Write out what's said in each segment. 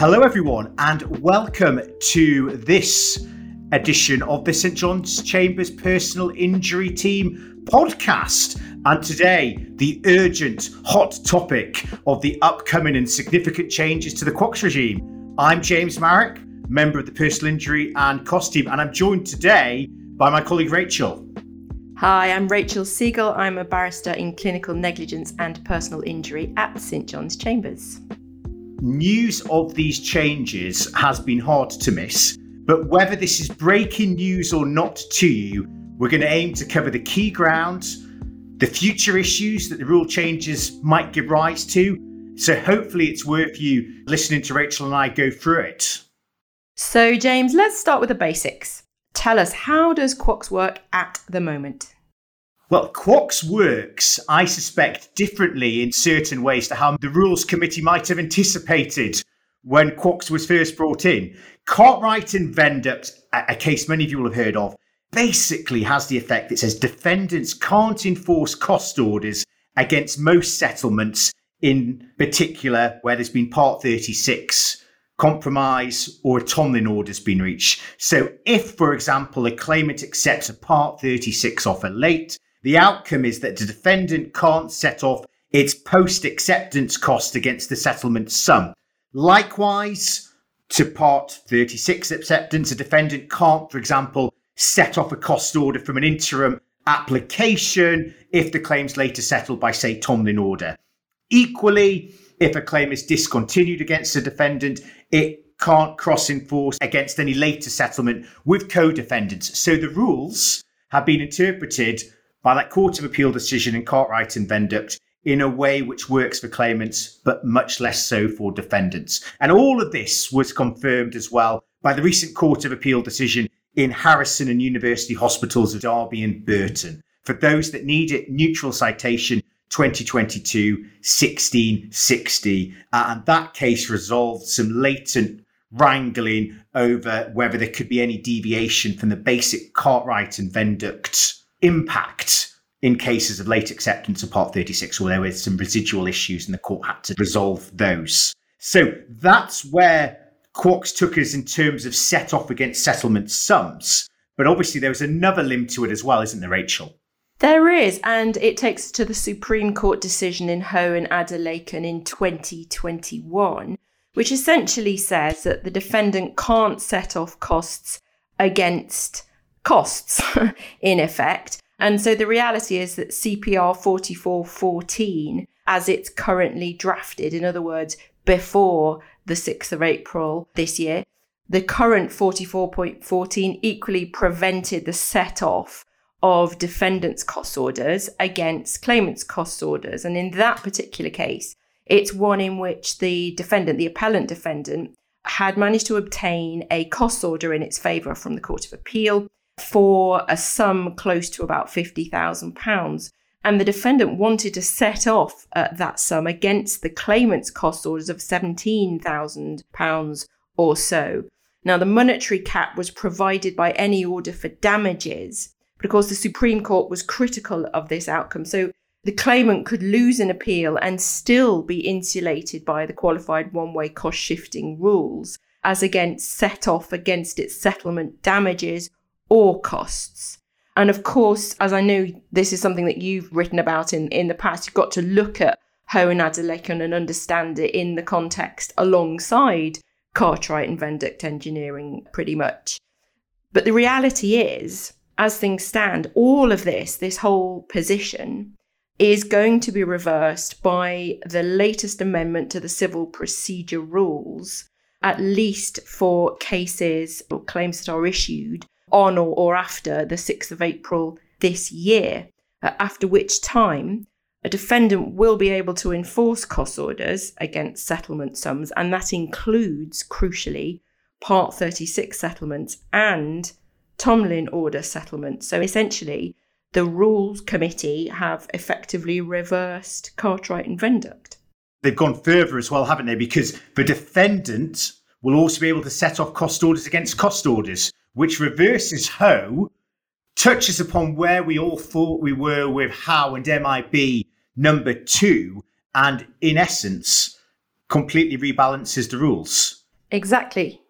Hello, everyone, and welcome to this edition of the St John's Chambers Personal Injury Team podcast. And today, the urgent, hot topic of the upcoming and significant changes to the QOCS regime. I'm James Marwick, member of the Personal Injury and Cost Team, and I'm joined today by my colleague Rachel. Hi, I'm Rachel Segal. I'm a barrister in clinical negligence and personal injury at St John's Chambers. News of these changes has been hard to miss, but whether this is breaking news or not to you, we're going to aim to cover the key ground, the future issues that the rule changes might give rise to. So hopefully it's worth you listening to Rachel and I go through it. So, James, let's start with the basics. Tell us, how does QOCS work at the moment? Well, QOCS works, I suspect, differently in certain ways to how the Rules Committee might have anticipated when QOCS was first brought in. Cartwright and Venduct, a case many of you will have heard of, basically has the effect that says defendants can't enforce cost orders against most settlements, in particular where there's been Part 36 compromise or a Tomlin order has been reached. So, if, for example, a claimant accepts a Part 36 offer late, the outcome is that the defendant can't set off its post acceptance cost against the settlement sum. Likewise, to Part 36 acceptance, a defendant can't, for example, set off a cost order from an interim application if the claim's later settled by, say, Tomlin order. Equally, if a claim is discontinued against a defendant, it can't cross enforce against any later settlement with co defendants. So the rules have been interpreted by that Court of Appeal decision in Cartwright and Venduct in a way which works for claimants, but much less so for defendants. And all of this was confirmed as well by the recent Court of Appeal decision in Harrison and University Hospitals of Derby and Burton. For those that need it, neutral citation 2022 1660. Uh, and that case resolved some latent wrangling over whether there could be any deviation from the basic Cartwright and Venduct impact in cases of late acceptance of Part 36, where there were some residual issues and the court had to resolve those. So that's where QOCS took us in terms of set off against settlement sums. But obviously, there was another limb to it as well, isn't there, Rachel? There is, and it takes us to the Supreme Court decision in Ho and Adelekun in 2021, which essentially says that the defendant can't set off costs against costs, in effect. And so the reality is that CPR 4414, as it's currently drafted, in other words, before the 6th of April this year, the current 44.14 equally prevented the set off of defendants' cost orders against claimants' cost orders. And in that particular case, it's one in which the defendant, the appellant defendant, had managed to obtain a cost order in its favour from the Court of Appeal for a sum close to about £50,000. And the defendant wanted to set off uh, that sum against the claimant's cost orders of £17,000 or so. Now, the monetary cap was provided by any order for damages but of course, the Supreme Court was critical of this outcome. So the claimant could lose an appeal and still be insulated by the qualified one way cost shifting rules, as against set off against its settlement damages or costs. And of course, as I know this is something that you've written about in, in the past, you've got to look at Ho and Adelekun and understand it in the context alongside Cartwright and Venduct engineering, pretty much. But the reality is, as things stand, all of this, this whole position, is going to be reversed by the latest amendment to the civil procedure rules, at least for cases or claims that are issued on or, or after the 6th of April this year, uh, after which time a defendant will be able to enforce cost orders against settlement sums, and that includes, crucially, Part 36 settlements and Tomlin order settlements. So essentially, the Rules Committee have effectively reversed Cartwright and Venduct. They've gone further as well, haven't they? Because the defendant will also be able to set off cost orders against cost orders, which reverses Ho, touches upon where we all thought we were with Howe and MIB number two, and in essence, completely rebalances the rules. Exactly.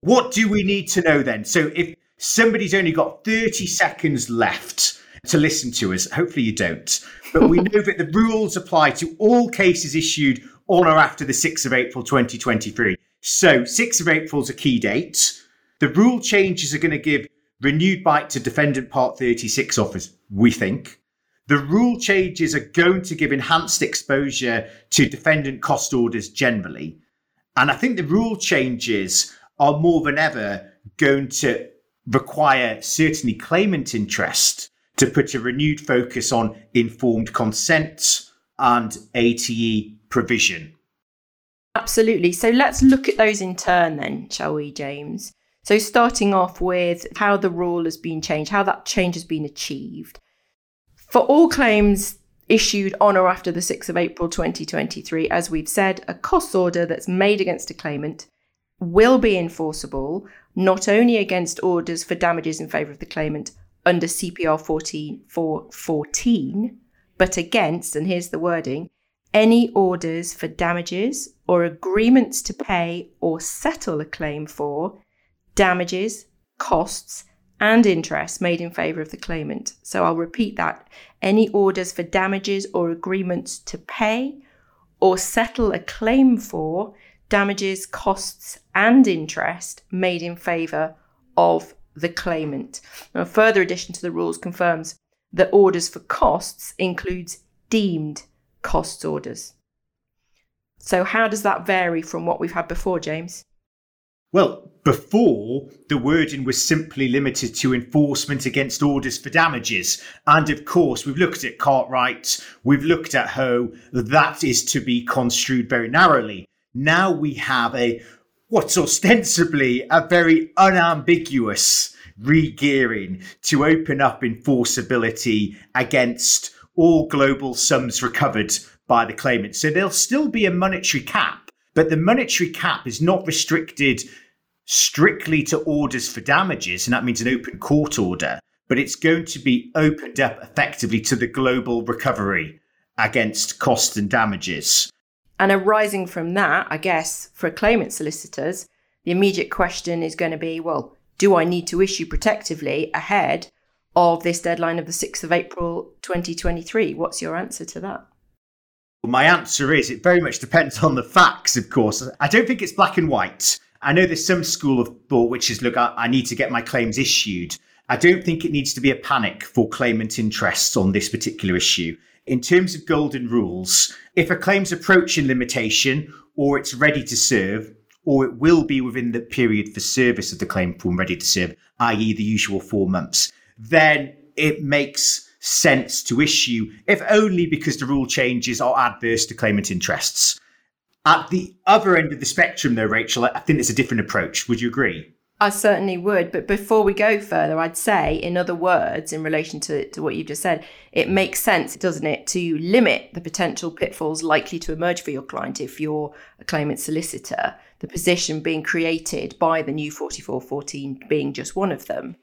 What do we need to know then? So if somebody's only got 30 seconds left to listen to us, hopefully you don't, but we know that the rules apply to all cases issued on or after the 6th of April 2023. So 6th of April is a key date. The rule changes are going to give renewed bite to defendant part 36 offers, we think. The rule changes are going to give enhanced exposure to defendant cost orders generally. And I think the rule changes are more than ever going to require certainly claimant interest to put a renewed focus on informed consent and ATE provision. Absolutely. So let's look at those in turn then, shall we, James? So, starting off with how the rule has been changed, how that change has been achieved. For all claims issued on or after the 6th of April 2023, as we've said, a cost order that's made against a claimant will be enforceable not only against orders for damages in favour of the claimant under CPR 14414, but against, and here's the wording, any orders for damages or agreements to pay or settle a claim for damages, costs, and interest made in favour of the claimant. So I'll repeat that. Any orders for damages or agreements to pay or settle a claim for damages, costs, and interest made in favour of the claimant. Now, a further addition to the rules confirms that orders for costs includes deemed costs orders. So, how does that vary from what we've had before, James? Well, before, the wording was simply limited to enforcement against orders for damages. And of course, we've looked at Cartwright, we've looked at Ho, that is to be construed very narrowly. Now we have a what's ostensibly a very unambiguous regearing to open up enforceability against all global sums recovered by the claimant. So there'll still be a monetary cap, but the monetary cap is not restricted strictly to orders for damages, and that means an open court order, but it's going to be opened up effectively to the global recovery against costs and damages. And arising from that, I guess, for claimant solicitors, the immediate question is going to be well, do I need to issue protectively ahead of this deadline of the 6th of April 2023? What's your answer to that? My answer is it very much depends on the facts, of course. I don't think it's black and white. I know there's some school of thought which is look, I, I need to get my claims issued. I don't think it needs to be a panic for claimant interests on this particular issue. In terms of golden rules, if a claim's approaching limitation or it's ready to serve, or it will be within the period for service of the claim form ready to serve, i.e., the usual four months, then it makes sense to issue, if only because the rule changes are adverse to claimant interests. At the other end of the spectrum, though, Rachel, I think it's a different approach. Would you agree? I certainly would. But before we go further, I'd say, in other words, in relation to, to what you've just said, it makes sense, doesn't it, to limit the potential pitfalls likely to emerge for your client if you're a claimant solicitor, the position being created by the new 4414 being just one of them.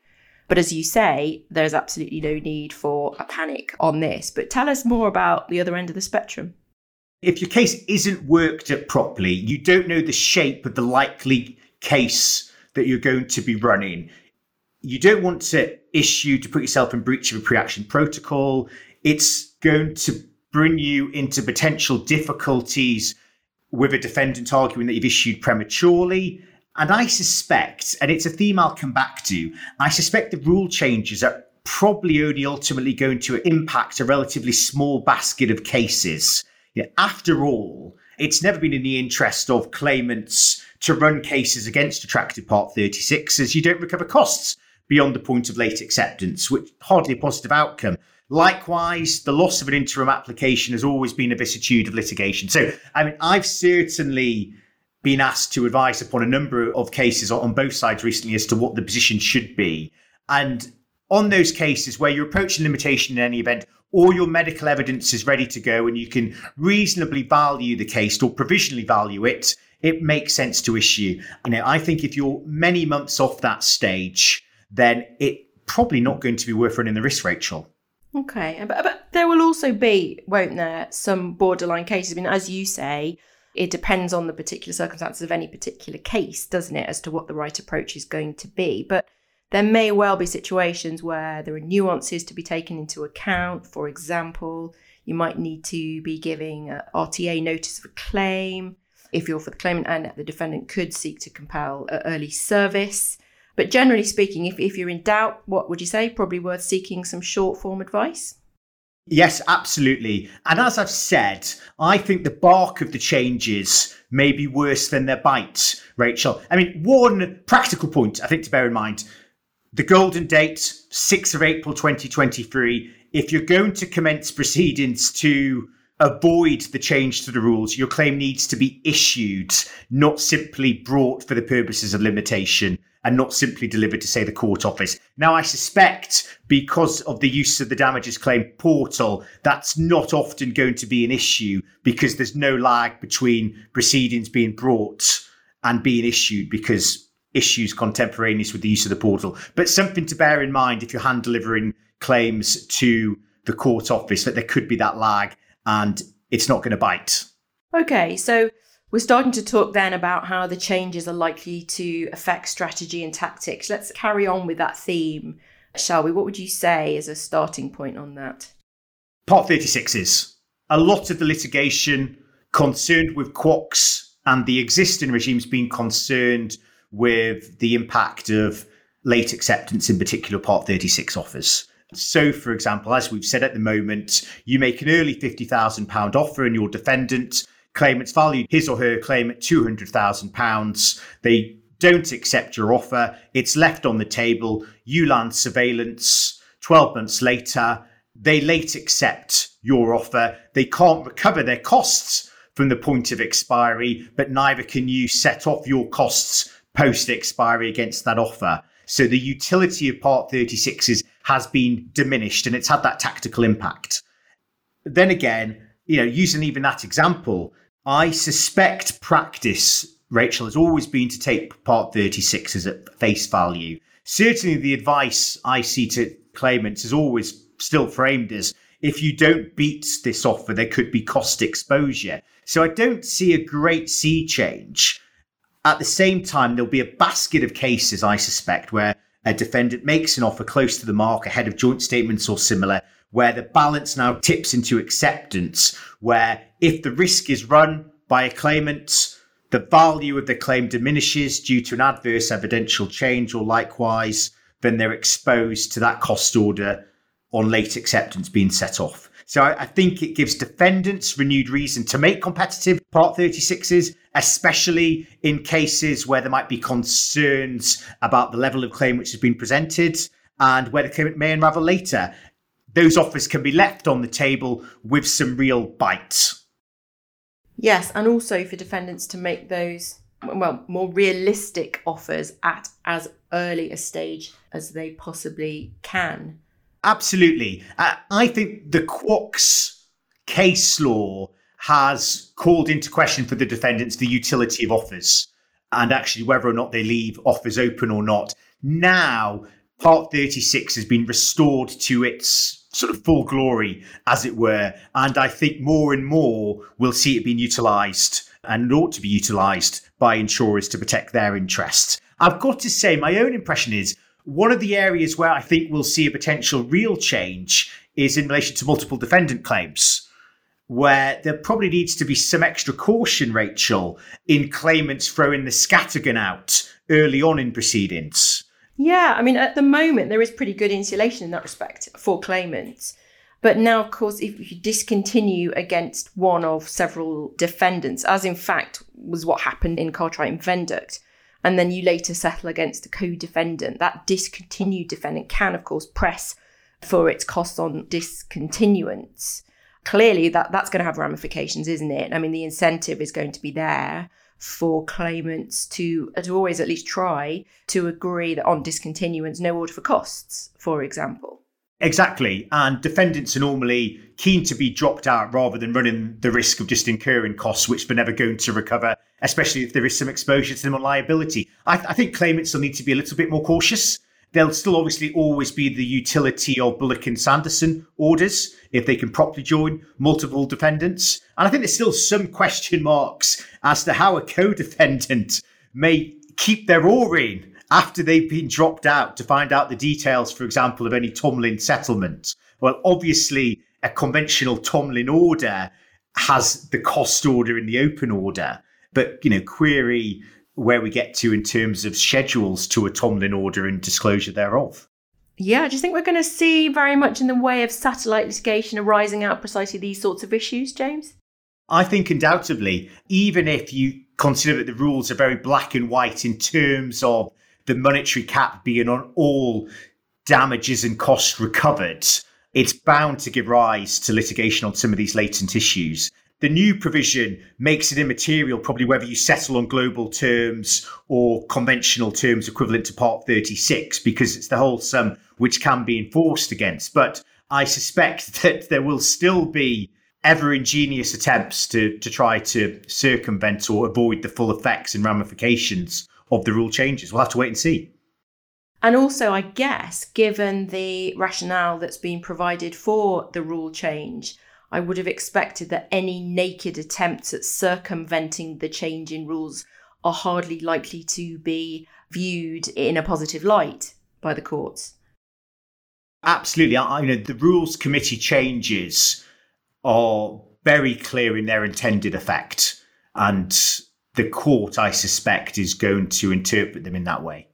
But as you say, there's absolutely no need for a panic on this. But tell us more about the other end of the spectrum. If your case isn't worked at properly, you don't know the shape of the likely case that you're going to be running. You don't want to issue to put yourself in breach of a pre-action protocol. It's going to bring you into potential difficulties with a defendant arguing that you've issued prematurely. And I suspect, and it's a theme I'll come back to, I suspect the rule changes are probably only ultimately going to impact a relatively small basket of cases you know, after all, it's never been in the interest of claimants to run cases against Attractive Part 36 as you don't recover costs beyond the point of late acceptance, which hardly a positive outcome. Likewise, the loss of an interim application has always been a vicissitude of litigation. So, I mean, I've certainly been asked to advise upon a number of cases on both sides recently as to what the position should be. And on those cases where you're approaching limitation in any event, all your medical evidence is ready to go and you can reasonably value the case or provisionally value it, it makes sense to issue. You know, I think if you're many months off that stage, then it probably not going to be worth running the risk, Rachel. Okay, but, but there will also be, won't there, some borderline cases. I mean, as you say, it depends on the particular circumstances of any particular case, doesn't it, as to what the right approach is going to be. But there may well be situations where there are nuances to be taken into account. For example, you might need to be giving RTA notice of a claim if you're for the claimant, and the defendant could seek to compel early service. But generally speaking, if, if you're in doubt, what would you say? Probably worth seeking some short form advice? Yes, absolutely. And as I've said, I think the bark of the changes may be worse than their bite, Rachel. I mean, one practical point I think to bear in mind the golden date, 6th of April 2023. If you're going to commence proceedings to avoid the change to the rules, your claim needs to be issued, not simply brought for the purposes of limitation and not simply delivered to, say, the court office. Now, I suspect because of the use of the damages claim portal, that's not often going to be an issue because there's no lag between proceedings being brought and being issued because issues contemporaneous with the use of the portal. But something to bear in mind if you're hand delivering claims to the court office that there could be that lag and it's not going to bite. Okay, so we're starting to talk then about how the changes are likely to affect strategy and tactics. Let's carry on with that theme, shall we? What would you say as a starting point on that? Part 36 is a lot of the litigation concerned with QOCS and the existing regimes being concerned with the impact of late acceptance, in particular, Part 36 offers. So, for example, as we've said at the moment, you make an early £50,000 offer and your defendant claimants value his or her claim at £200,000. They don't accept your offer. It's left on the table. You land surveillance 12 months later. They late accept your offer. They can't recover their costs from the point of expiry, but neither can you set off your costs post expiry against that offer. So the utility of Part 36s has been diminished and it's had that tactical impact. Then again, you know, using even that example, I suspect practice, Rachel, has always been to take Part 36 as at face value. Certainly, the advice I see to claimants is always still framed as if you don't beat this offer, there could be cost exposure. So I don't see a great sea change. At the same time, there'll be a basket of cases, I suspect, where a defendant makes an offer close to the mark ahead of joint statements or similar, where the balance now tips into acceptance, where if the risk is run by a claimant, the value of the claim diminishes due to an adverse evidential change or likewise, then they're exposed to that cost order on late acceptance being set off. So I, think it gives defendants renewed reason to make competitive Part 36s, especially in cases where there might be concerns about the level of claim which has been presented and where the claimant may unravel later. Those offers can be left on the table with some real bites. Yes, and also for defendants to make those well more realistic offers at as early a stage as they possibly can. Absolutely. Uh, I think the QOCS case law has called into question for the defendants the utility of offers and actually whether or not they leave offers open or not. Now, Part 36 has been restored to its sort of full glory, as it were. And I think more and more we'll see it being utilised and ought to be utilised by insurers to protect their interests. I've got to say, my own impression is one of the areas where I think we'll see a potential real change is in relation to multiple defendant claims, where there probably needs to be some extra caution, Rachel, in claimants throwing the scattergun out early on in proceedings. Yeah, I mean, at the moment, there is pretty good insulation in that respect for claimants. But now, of course, if you discontinue against one of several defendants, as in fact was what happened in Cartwright and Venduct, and then you later settle against a co-defendant, that discontinued defendant can, of course, press for its costs on discontinuance. Clearly, that, that's going to have ramifications, isn't it? I mean, the incentive is going to be there for claimants to, uh, to always at least try to agree that on discontinuance, no order for costs, for example. Exactly. And defendants are normally keen to be dropped out rather than running the risk of just incurring costs, which they're never going to recover, especially if there is some exposure to them on liability. I, I think claimants will need to be a little bit more cautious There'll still obviously always be the utility of Bullock and Sanderson orders if they can properly join multiple defendants. And I think there's still some question marks as to how a co defendant may keep their oar in after they've been dropped out to find out the details, for example, of any Tomlin settlement. Well, obviously, a conventional Tomlin order has the cost order in the open order, but you know, query where we get to in terms of schedules to a Tomlin order and disclosure thereof. Yeah, do you think we're going to see very much in the way of satellite litigation arising out precisely these sorts of issues, James? I think undoubtedly, even if you consider that the rules are very black and white in terms of the monetary cap being on all damages and costs recovered, it's bound to give rise to litigation on some of these latent issues. The new provision makes it immaterial, probably whether you settle on global terms or conventional terms equivalent to Part 36, because it's the whole sum which can be enforced against. But I suspect that there will still be ever ingenious attempts to, to try to circumvent or avoid the full effects and ramifications of the rule changes. We'll have to wait and see. And also, I guess, given the rationale that's been provided for the rule change, I would have expected that any naked attempts at circumventing the change in rules are hardly likely to be viewed in a positive light by the courts. Absolutely. I, you know, the rules committee changes are very clear in their intended effect. And the court, I suspect, is going to interpret them in that way.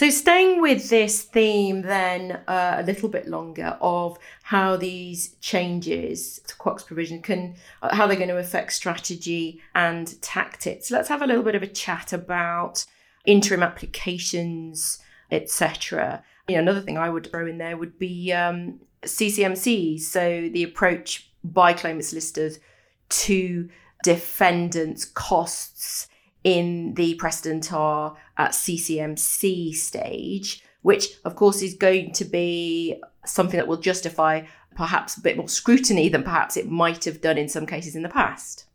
So, staying with this theme, then uh, a little bit longer of how these changes to QOCS provision can, uh, how they're going to affect strategy and tactics. Let's have a little bit of a chat about interim applications, etc. You know, another thing I would throw in there would be um, CCMCs, so the approach by claimant solicitors to defendants' costs in the precedent are at CCMC stage, which of course is going to be something that will justify perhaps a bit more scrutiny than perhaps it might have done in some cases in the past.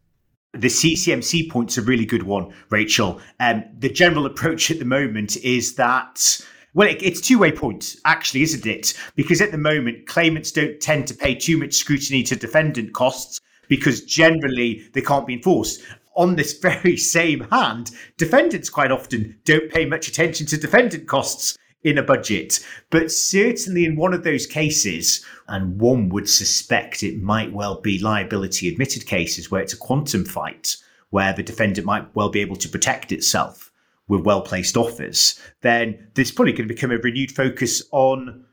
The CCMC point's a really good one, Rachel. Um, the general approach at the moment is that well, it, it's two way point, actually, isn't it? Because at the moment, claimants don't tend to pay too much scrutiny to defendant costs because generally they can't be enforced. On this very same hand, defendants quite often don't pay much attention to defendant costs in a budget. But certainly in one of those cases, and one would suspect it might well be liability admitted cases where it's a quantum fight, where the defendant might well be able to protect itself with well placed offers, then there's probably going to become a renewed focus on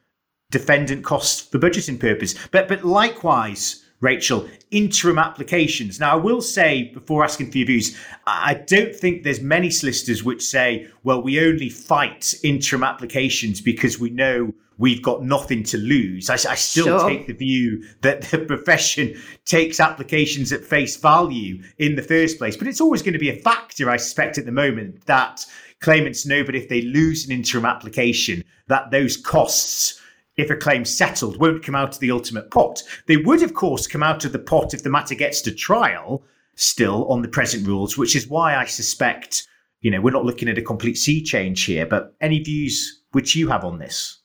defendant costs for budgeting purpose. But but likewise, Rachel, interim applications. Now, I will say before asking for your views, I don't think there's many solicitors which say, well, we only fight interim applications because we know we've got nothing to lose. I, I still sure. take the view that the profession takes applications at face value in the first place. But it's always going to be a factor, I suspect, at the moment that claimants know that if they lose an interim application, that those costs if a claim settled, won't come out of the ultimate pot. They would, of course, come out of the pot if the matter gets to trial, still on the present rules, which is why I suspect, you know, we're not looking at a complete sea change here. But any views which you have on this?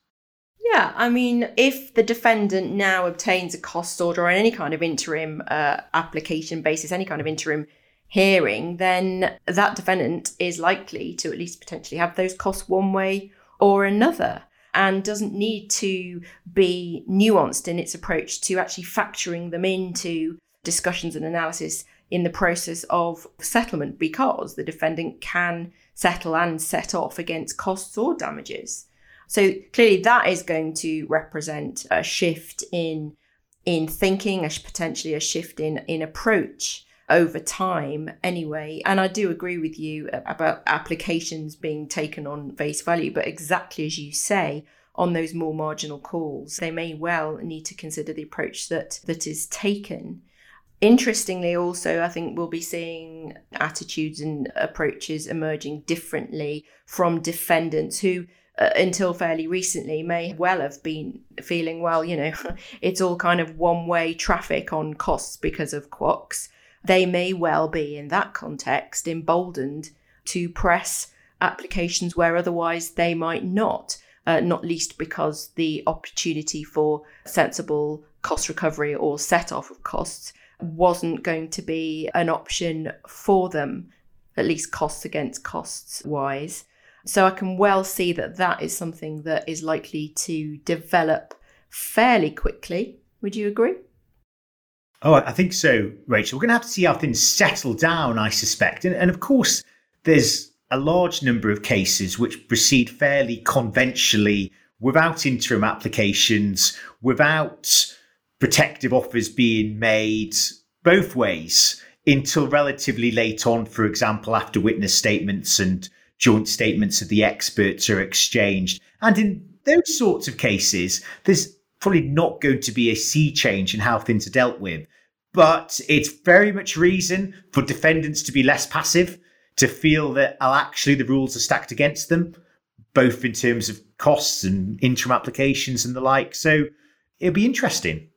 Yeah, I mean, if the defendant now obtains a cost order on any kind of interim uh, application basis, any kind of interim hearing, then that defendant is likely to at least potentially have those costs one way or another and doesn't need to be nuanced in its approach to actually factoring them into discussions and analysis in the process of settlement because the defendant can settle and set off against costs or damages. So clearly that is going to represent a shift in in thinking, a, potentially a shift in in approach over time anyway. And I do agree with you about applications being taken on face value, but exactly as you say, on those more marginal calls, they may well need to consider the approach that that is taken. Interestingly, also, I think we'll be seeing attitudes and approaches emerging differently from defendants who uh, until fairly recently may well have been feeling, well, you know, it's all kind of one way traffic on costs because of QOCS they may well be, in that context, emboldened to press applications where otherwise they might not. uh, not least because the opportunity for sensible cost recovery or set off of costs wasn't going to be an option for them, at least costs against costs wise. So I can well see that that is something that is likely to develop fairly quickly. Would you agree? Oh, I think so, Rachel. We're going to have to see how things settle down, I suspect. And, and of course, there's a large number of cases which proceed fairly conventionally without interim applications, without protective offers being made both ways until relatively late on, for example, after witness statements and joint statements of the experts are exchanged. And in those sorts of cases, there's probably not going to be a sea change in how things are dealt with. But it's very much reason for defendants to be less passive, to feel that oh, actually the rules are stacked against them, both in terms of costs and interim applications and the like. So it'll be interesting.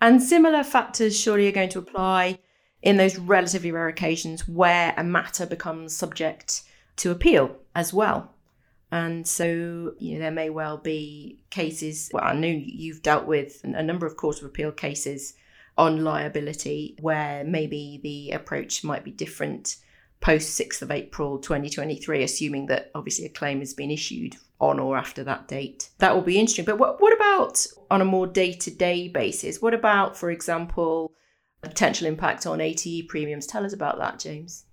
And similar factors surely are going to apply in those relatively rare occasions where a matter becomes subject to appeal as well. And so, you know, there may well be cases. Well, I know you've dealt with a number of Court of Appeal cases on liability where maybe the approach might be different post 6th of April 2023, assuming that obviously a claim has been issued on or after that date. That will be interesting. But what, what about on a more day to day basis? What about, for example, a potential impact on ATE premiums? Tell us about that, James.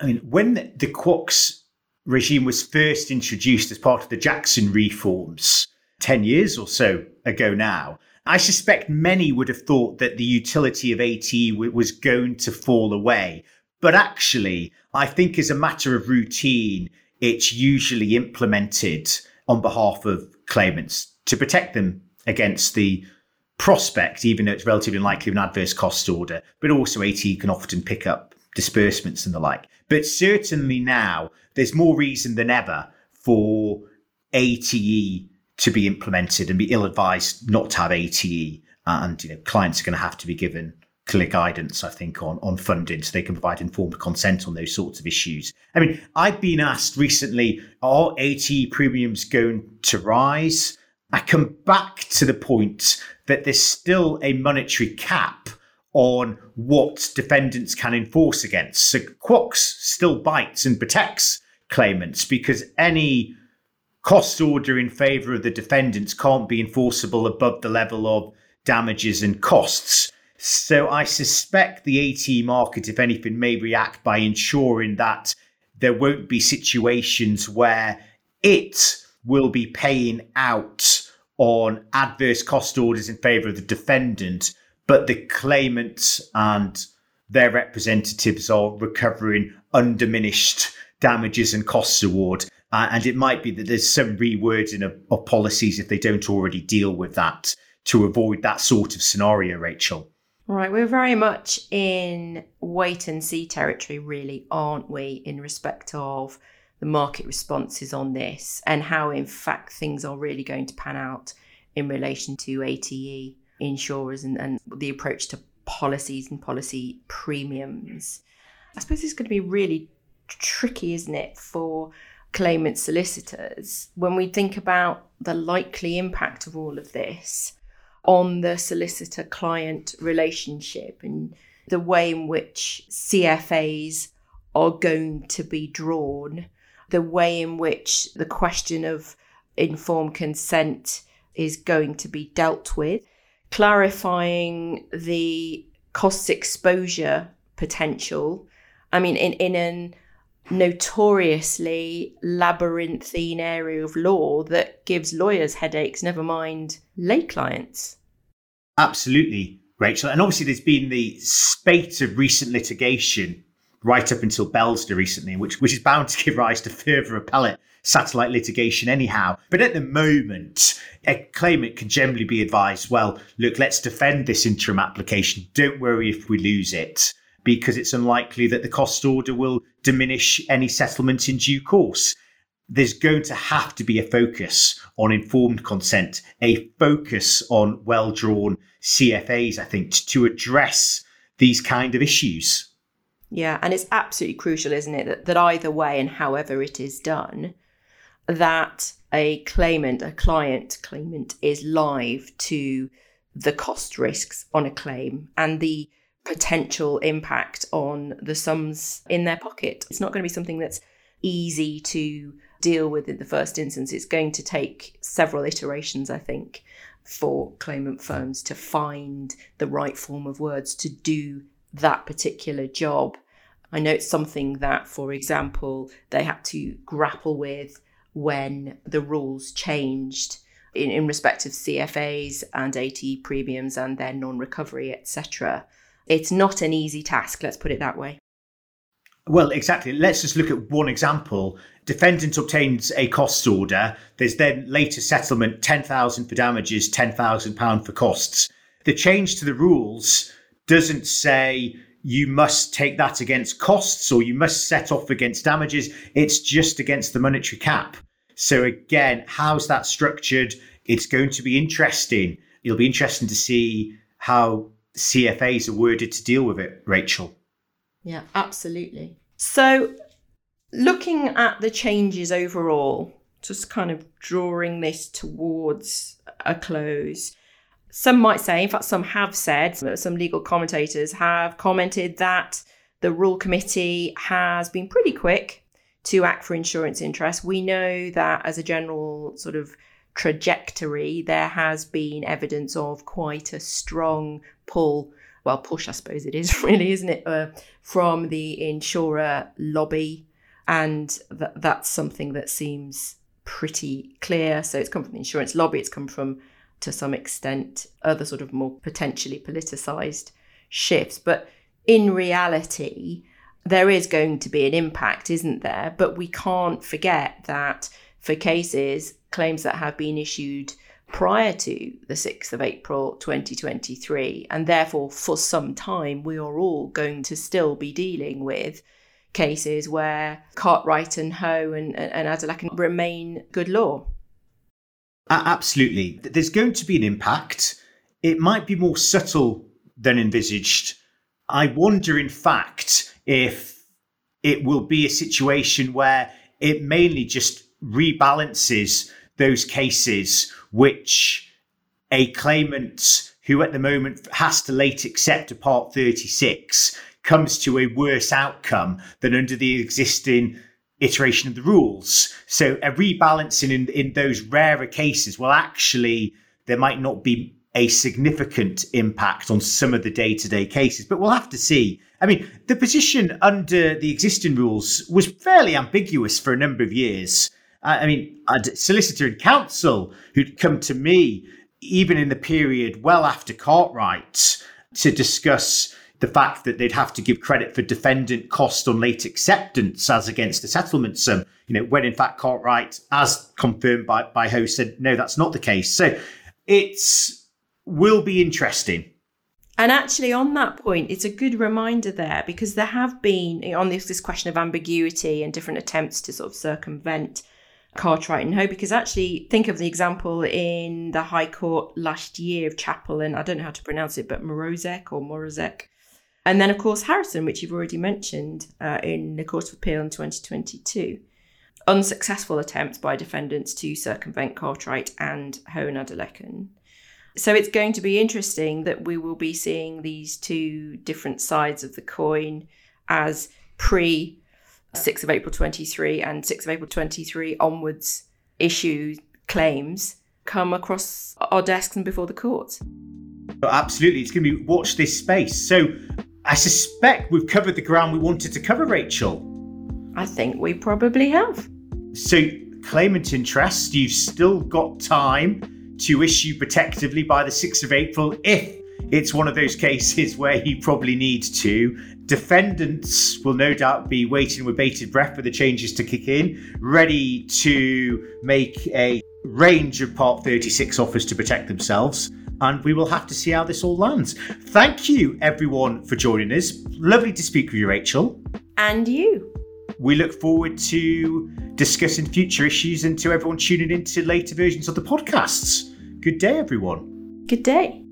I mean, when the QOCS regime was first introduced as part of the Jackson reforms 10 years or so ago now, I suspect many would have thought that the utility of ATE was going to fall away. But actually, I think as a matter of routine, it's usually implemented on behalf of claimants to protect them against the prospect, even though it's relatively unlikely of an adverse cost order, but also ATE can often pick up disbursements and the like. But certainly now, there's more reason than ever for ATE to be implemented and be ill advised not to have ATE. And you know, clients are going to have to be given clear guidance, I think, on, on funding so they can provide informed consent on those sorts of issues. I mean, I've been asked recently, are ATE premiums going to rise? I come back to the point that there's still a monetary cap on what defendants can enforce against. So QOCS still bites and protects claimants because any cost order in favour of the defendants can't be enforceable above the level of damages and costs. So I suspect the AT market, if anything, may react by ensuring that there won't be situations where it will be paying out on adverse cost orders in favour of the defendant, but the claimants and their representatives are recovering undiminished damages and costs award. Uh, and it might be that there's some rewording of, of policies if they don't already deal with that to avoid that sort of scenario, Rachel. Right, we're very much in wait and see territory, really, aren't we, in respect of the market responses on this and how, in fact, things are really going to pan out in relation to ATE insurers and, and the approach to policies and policy premiums. I suppose it's going to be really tricky, isn't it, for claimant solicitors when we think about the likely impact of all of this on the solicitor client relationship and the way in which CFAs are going to be drawn, the way in which the question of informed consent is going to be dealt with, clarifying the cost exposure potential. I mean, in, in an notoriously labyrinthine area of law that gives lawyers headaches, never mind lay clients. Absolutely, Rachel. And obviously, there's been the spate of recent litigation right up until Belsner recently, which, which is bound to give rise to further appellate satellite litigation anyhow. But at the moment, a claimant can generally be advised, well, look, let's defend this interim application. Don't worry if we lose it, because it's unlikely that the cost order will diminish any settlement in due course there's going to have to be a focus on informed consent, a focus on well drawn CFAs, I think, to address these kind of issues. Yeah, and it's absolutely crucial, isn't it, that, that either way and however it is done, that a claimant, a client claimant, is live to the cost risks on a claim and the potential impact on the sums in their pocket. It's not going to be something that's easy to deal with in the first instance. It's going to take several iterations, I think, for claimant firms to find the right form of words to do that particular job. I know it's something that, for example, they had to grapple with when the rules changed in, in respect of CFAs and AT premiums and their non recovery, etc. It's not an easy task, let's put it that way. Well, exactly. Let's just look at one example. Defendant obtains a costs order. There's then later settlement, 10,000 for damages, 10,000 pound for costs. The change to the rules doesn't say you must take that against costs or you must set off against damages. It's just against the monetary cap. So again, how's that structured? It's going to be interesting. It'll be interesting to see how CFAs are worded to deal with it, Rachel. Yeah, absolutely. So, looking at the changes overall, just kind of drawing this towards a close, some might say, in fact, some have said, some legal commentators have commented that the Rule Committee has been pretty quick to act for insurance interests. We know that as a general sort of trajectory, there has been evidence of quite a strong pull well, push, I suppose it is really, isn't it, uh, from the insurer lobby. And th- that's something that seems pretty clear. So it's come from the insurance lobby, it's come from, to some extent, other sort of more potentially politicized shifts. But in reality, there is going to be an impact, isn't there? But we can't forget that for cases, claims that have been issued prior to the 6th of April 2023. And therefore, for some time, we are all going to still be dealing with cases where Cartwright and Ho and, and, and remain good law. Absolutely. There's going to be an impact. It might be more subtle than envisaged. I wonder, in fact, if it will be a situation where it mainly just rebalances those cases which a claimant who at the moment has to late accept a Part 36 comes to a worse outcome than under the existing iteration of the rules. So a rebalancing in, in those rarer cases, well, actually, there might not be a significant impact on some of the day to day cases, but we'll have to see. I mean, the position under the existing rules was fairly ambiguous for a number of years. I mean, a solicitor and counsel who'd come to me even in the period well after Cartwright to discuss the fact that they'd have to give credit for defendant cost on late acceptance as against the settlement sum, you know, when in fact Cartwright, as confirmed by, by Ho, said, no, that's not the case. So it's will be interesting. And actually, on that point, it's a good reminder there because there have been on this, this question of ambiguity and different attempts to sort of circumvent Cartwright and Ho, because actually think of the example in the High Court last year of Chappell and I don't know how to pronounce it, but Morozek or Morozek. And then, of course, Harrison, which you've already mentioned uh, in the Court of Appeal in 2022. Unsuccessful attempts by defendants to circumvent Cartwright and Ho and Adelekun. So it's going to be interesting that we will be seeing these two different sides of the coin as pre 6th of April 23 and 6th of April 23 onwards issue claims come across our desks and before the courts. Absolutely. It's going to be watch this space. So I suspect we've covered the ground we wanted to cover, Rachel. I think we probably have. So, claimant interest, you've still got time to issue protectively by the 6th of April if it's one of those cases where you probably need to. Defendants will no doubt be waiting with bated breath for the changes to kick in, ready to make a range of Part 36 offers to protect themselves. And we will have to see how this all lands. Thank you, everyone, for joining us. Lovely to speak with you, Rachel. And you. We look forward to discussing future issues and to everyone tuning in to later versions of the podcasts. Good day, everyone. Good day.